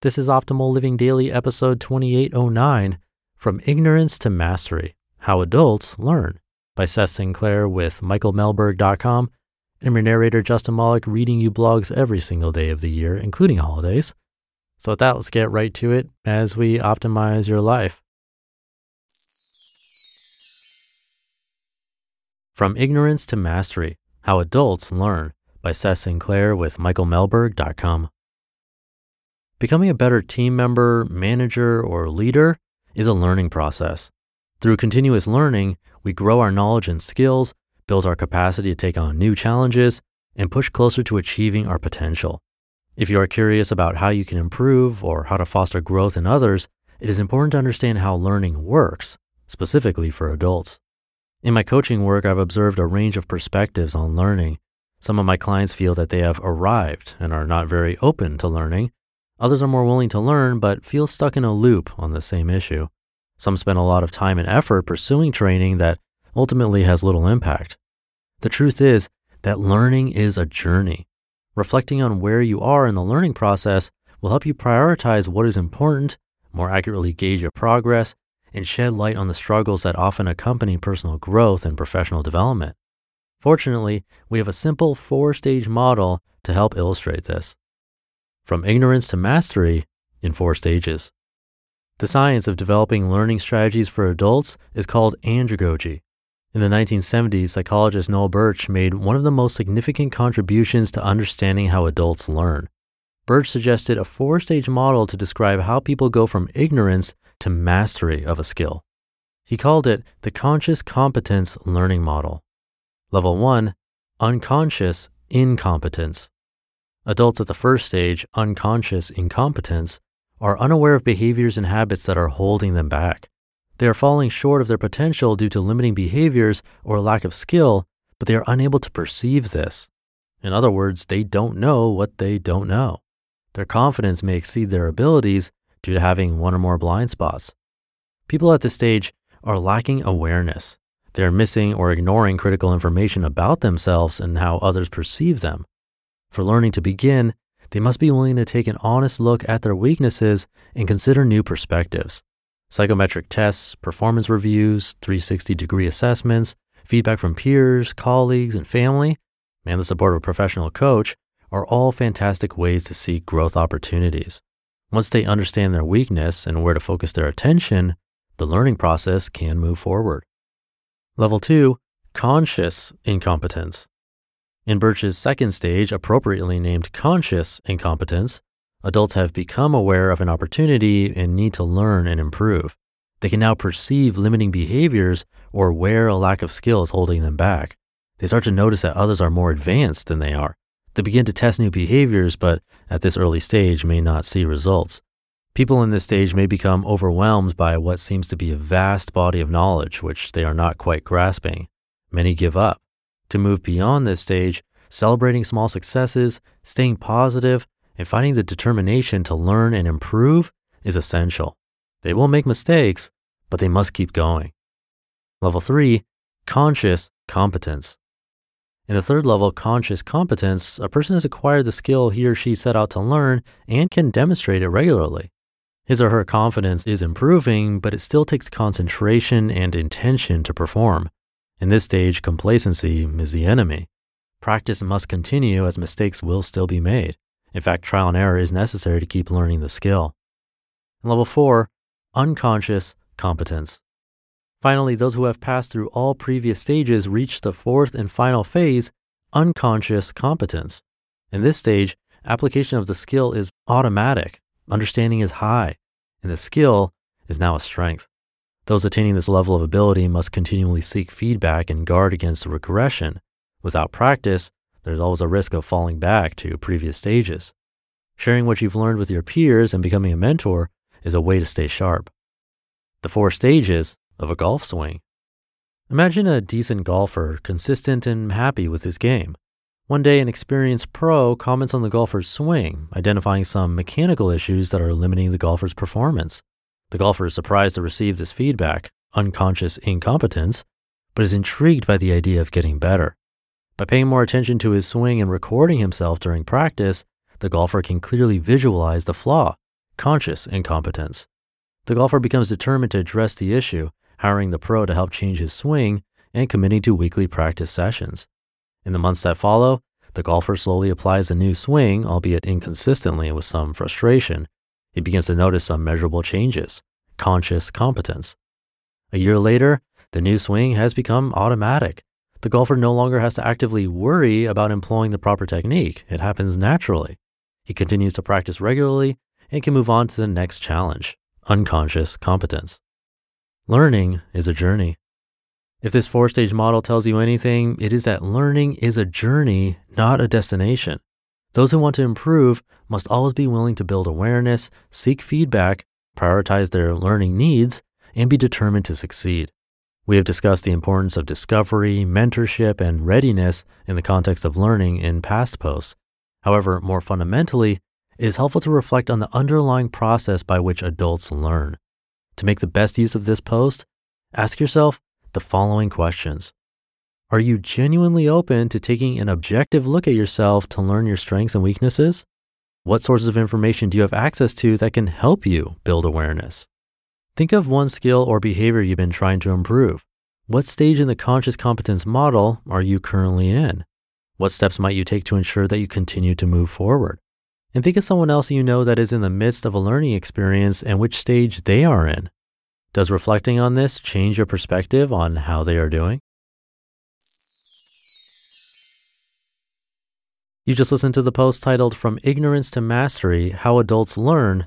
This is Optimal Living Daily, episode 2809 From Ignorance to Mastery How Adults Learn by Seth Sinclair with MichaelMehlberg.com. I'm your narrator, Justin Malik, reading you blogs every single day of the year, including holidays. So, with that, let's get right to it as we optimize your life. From Ignorance to Mastery How Adults Learn by Seth Sinclair with MichaelMehlberg.com. Becoming a better team member, manager, or leader is a learning process. Through continuous learning, we grow our knowledge and skills, build our capacity to take on new challenges, and push closer to achieving our potential. If you are curious about how you can improve or how to foster growth in others, it is important to understand how learning works, specifically for adults. In my coaching work, I've observed a range of perspectives on learning. Some of my clients feel that they have arrived and are not very open to learning. Others are more willing to learn but feel stuck in a loop on the same issue. Some spend a lot of time and effort pursuing training that ultimately has little impact. The truth is that learning is a journey. Reflecting on where you are in the learning process will help you prioritize what is important, more accurately gauge your progress, and shed light on the struggles that often accompany personal growth and professional development. Fortunately, we have a simple four stage model to help illustrate this. From ignorance to mastery in four stages. The science of developing learning strategies for adults is called andragogy. In the 1970s, psychologist Noel Burch made one of the most significant contributions to understanding how adults learn. Burch suggested a four stage model to describe how people go from ignorance to mastery of a skill. He called it the conscious competence learning model. Level one, unconscious incompetence. Adults at the first stage, unconscious incompetence, are unaware of behaviors and habits that are holding them back. They are falling short of their potential due to limiting behaviors or lack of skill, but they are unable to perceive this. In other words, they don't know what they don't know. Their confidence may exceed their abilities due to having one or more blind spots. People at this stage are lacking awareness. They are missing or ignoring critical information about themselves and how others perceive them. For learning to begin, they must be willing to take an honest look at their weaknesses and consider new perspectives. Psychometric tests, performance reviews, 360 degree assessments, feedback from peers, colleagues, and family, and the support of a professional coach are all fantastic ways to seek growth opportunities. Once they understand their weakness and where to focus their attention, the learning process can move forward. Level two, conscious incompetence. In Burch's second stage, appropriately named conscious incompetence, adults have become aware of an opportunity and need to learn and improve. They can now perceive limiting behaviors or where a lack of skill is holding them back. They start to notice that others are more advanced than they are they begin to test new behaviors, but at this early stage may not see results. People in this stage may become overwhelmed by what seems to be a vast body of knowledge which they are not quite grasping. Many give up. To move beyond this stage, celebrating small successes, staying positive, and finding the determination to learn and improve is essential. They will make mistakes, but they must keep going. Level three, conscious competence. In the third level, conscious competence, a person has acquired the skill he or she set out to learn and can demonstrate it regularly. His or her confidence is improving, but it still takes concentration and intention to perform. In this stage, complacency is the enemy. Practice must continue as mistakes will still be made. In fact, trial and error is necessary to keep learning the skill. And level four, unconscious competence. Finally, those who have passed through all previous stages reach the fourth and final phase, unconscious competence. In this stage, application of the skill is automatic, understanding is high, and the skill is now a strength. Those attaining this level of ability must continually seek feedback and guard against regression. Without practice, there's always a risk of falling back to previous stages. Sharing what you've learned with your peers and becoming a mentor is a way to stay sharp. The four stages of a golf swing. Imagine a decent golfer, consistent and happy with his game. One day, an experienced pro comments on the golfer's swing, identifying some mechanical issues that are limiting the golfer's performance. The golfer is surprised to receive this feedback, unconscious incompetence, but is intrigued by the idea of getting better. By paying more attention to his swing and recording himself during practice, the golfer can clearly visualize the flaw, conscious incompetence. The golfer becomes determined to address the issue, hiring the pro to help change his swing and committing to weekly practice sessions. In the months that follow, the golfer slowly applies a new swing, albeit inconsistently with some frustration. He begins to notice some measurable changes, conscious competence. A year later, the new swing has become automatic. The golfer no longer has to actively worry about employing the proper technique. It happens naturally. He continues to practice regularly and can move on to the next challenge, unconscious competence. Learning is a journey. If this four stage model tells you anything, it is that learning is a journey, not a destination. Those who want to improve must always be willing to build awareness, seek feedback, prioritize their learning needs, and be determined to succeed. We have discussed the importance of discovery, mentorship, and readiness in the context of learning in past posts. However, more fundamentally, it is helpful to reflect on the underlying process by which adults learn. To make the best use of this post, ask yourself the following questions Are you genuinely open to taking an objective look at yourself to learn your strengths and weaknesses? What sources of information do you have access to that can help you build awareness? Think of one skill or behavior you've been trying to improve. What stage in the conscious competence model are you currently in? What steps might you take to ensure that you continue to move forward? And think of someone else you know that is in the midst of a learning experience and which stage they are in. Does reflecting on this change your perspective on how they are doing? You just listened to the post titled From Ignorance to Mastery How Adults Learn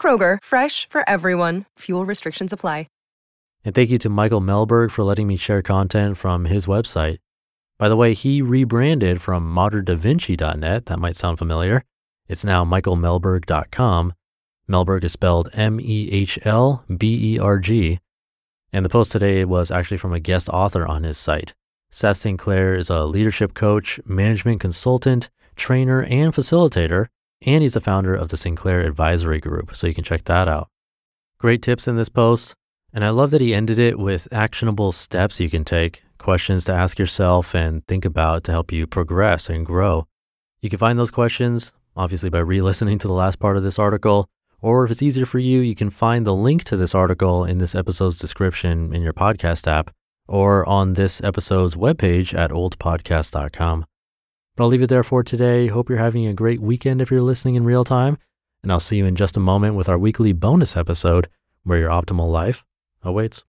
Kroger, fresh for everyone. Fuel restrictions apply. And thank you to Michael Mehlberg for letting me share content from his website. By the way, he rebranded from moderndavinci.net. That might sound familiar. It's now michaelmehlberg.com. Melberg is spelled M E H L B E R G. And the post today was actually from a guest author on his site. Seth Sinclair is a leadership coach, management consultant, trainer, and facilitator, and he's the founder of the Sinclair Advisory Group, so you can check that out. Great tips in this post. And I love that he ended it with actionable steps you can take, questions to ask yourself and think about to help you progress and grow. You can find those questions, obviously, by re listening to the last part of this article. Or if it's easier for you, you can find the link to this article in this episode's description in your podcast app or on this episode's webpage at oldpodcast.com. But I'll leave it there for today. Hope you're having a great weekend if you're listening in real time. And I'll see you in just a moment with our weekly bonus episode where your optimal life awaits.